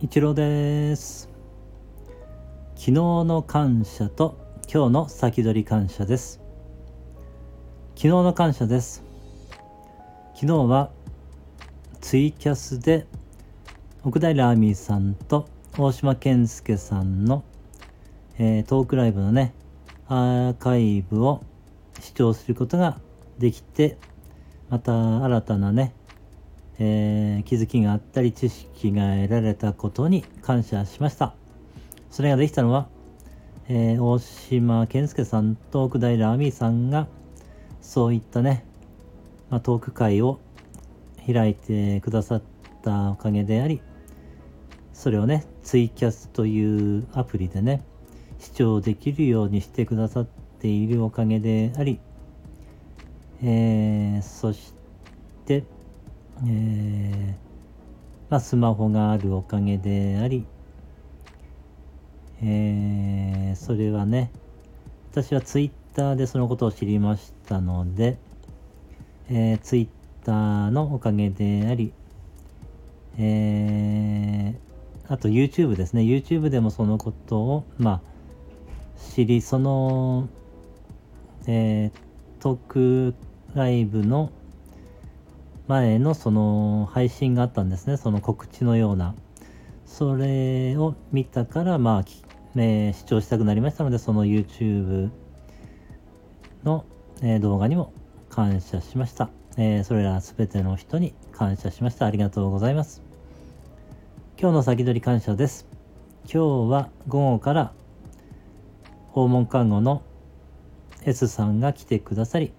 一郎です。昨日の感謝と今日の先取り感謝です。昨日の感謝です。昨日はツイキャスで奥平亜美さんと大島健介さんの、えー、トークライブのねアーカイブを視聴することができてまた新たなねえー、気づきがあったり知識が得られたことに感謝しました。それができたのは、えー、大島健介さんと奥平亜美さんがそういったね、まあ、トーク会を開いてくださったおかげであり、それをね、ツイキャスというアプリでね、視聴できるようにしてくださっているおかげであり、えー、そして、えー、ま、スマホがあるおかげであり、えー、それはね、私はツイッターでそのことを知りましたので、えー、ツイッターのおかげであり、えー、あと YouTube ですね。YouTube でもそのことを、まあ、知り、その、えー、トークライブの前のその配信があったんですね。その告知のような。それを見たから、まあ、えー、視聴したくなりましたので、その YouTube の、えー、動画にも感謝しました。えー、それらすべての人に感謝しました。ありがとうございます。今日の先取り感謝です。今日は午後から訪問看護の S さんが来てくださり、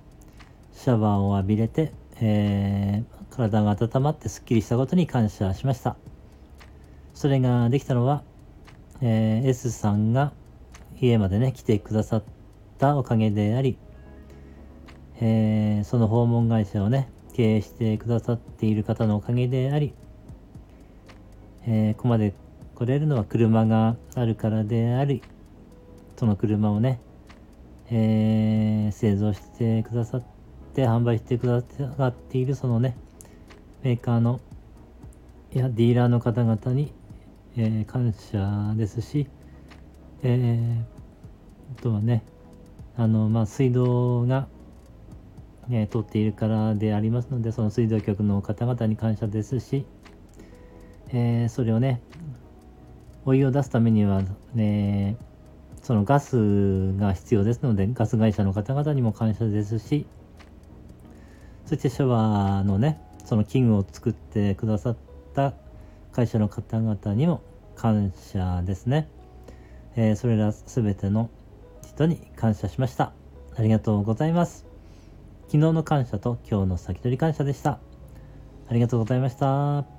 シャワーを浴びれてえー、体が温まってすっきりしたことに感謝しました。それができたのは、えー、S さんが家までね、来てくださったおかげであり、えー、その訪問会社をね、経営してくださっている方のおかげであり、えー、ここまで来れるのは車があるからであり、その車をね、えー、製造してくださってて販売してくださっているそのね、メーカーの、いや、ディーラーの方々に、えー、感謝ですし、えー、あとはね、あの、まあ、水道が、ね、通っているからでありますので、その水道局の方々に感謝ですし、えー、それをね、お湯を出すためには、ね、そのガスが必要ですので、ガス会社の方々にも感謝ですし、そしてシャワーのねその器具を作ってくださった会社の方々にも感謝ですね、えー、それら全ての人に感謝しました。ありがとうございます。昨日の感謝と今日の先取り感謝でした。ありがとうございました。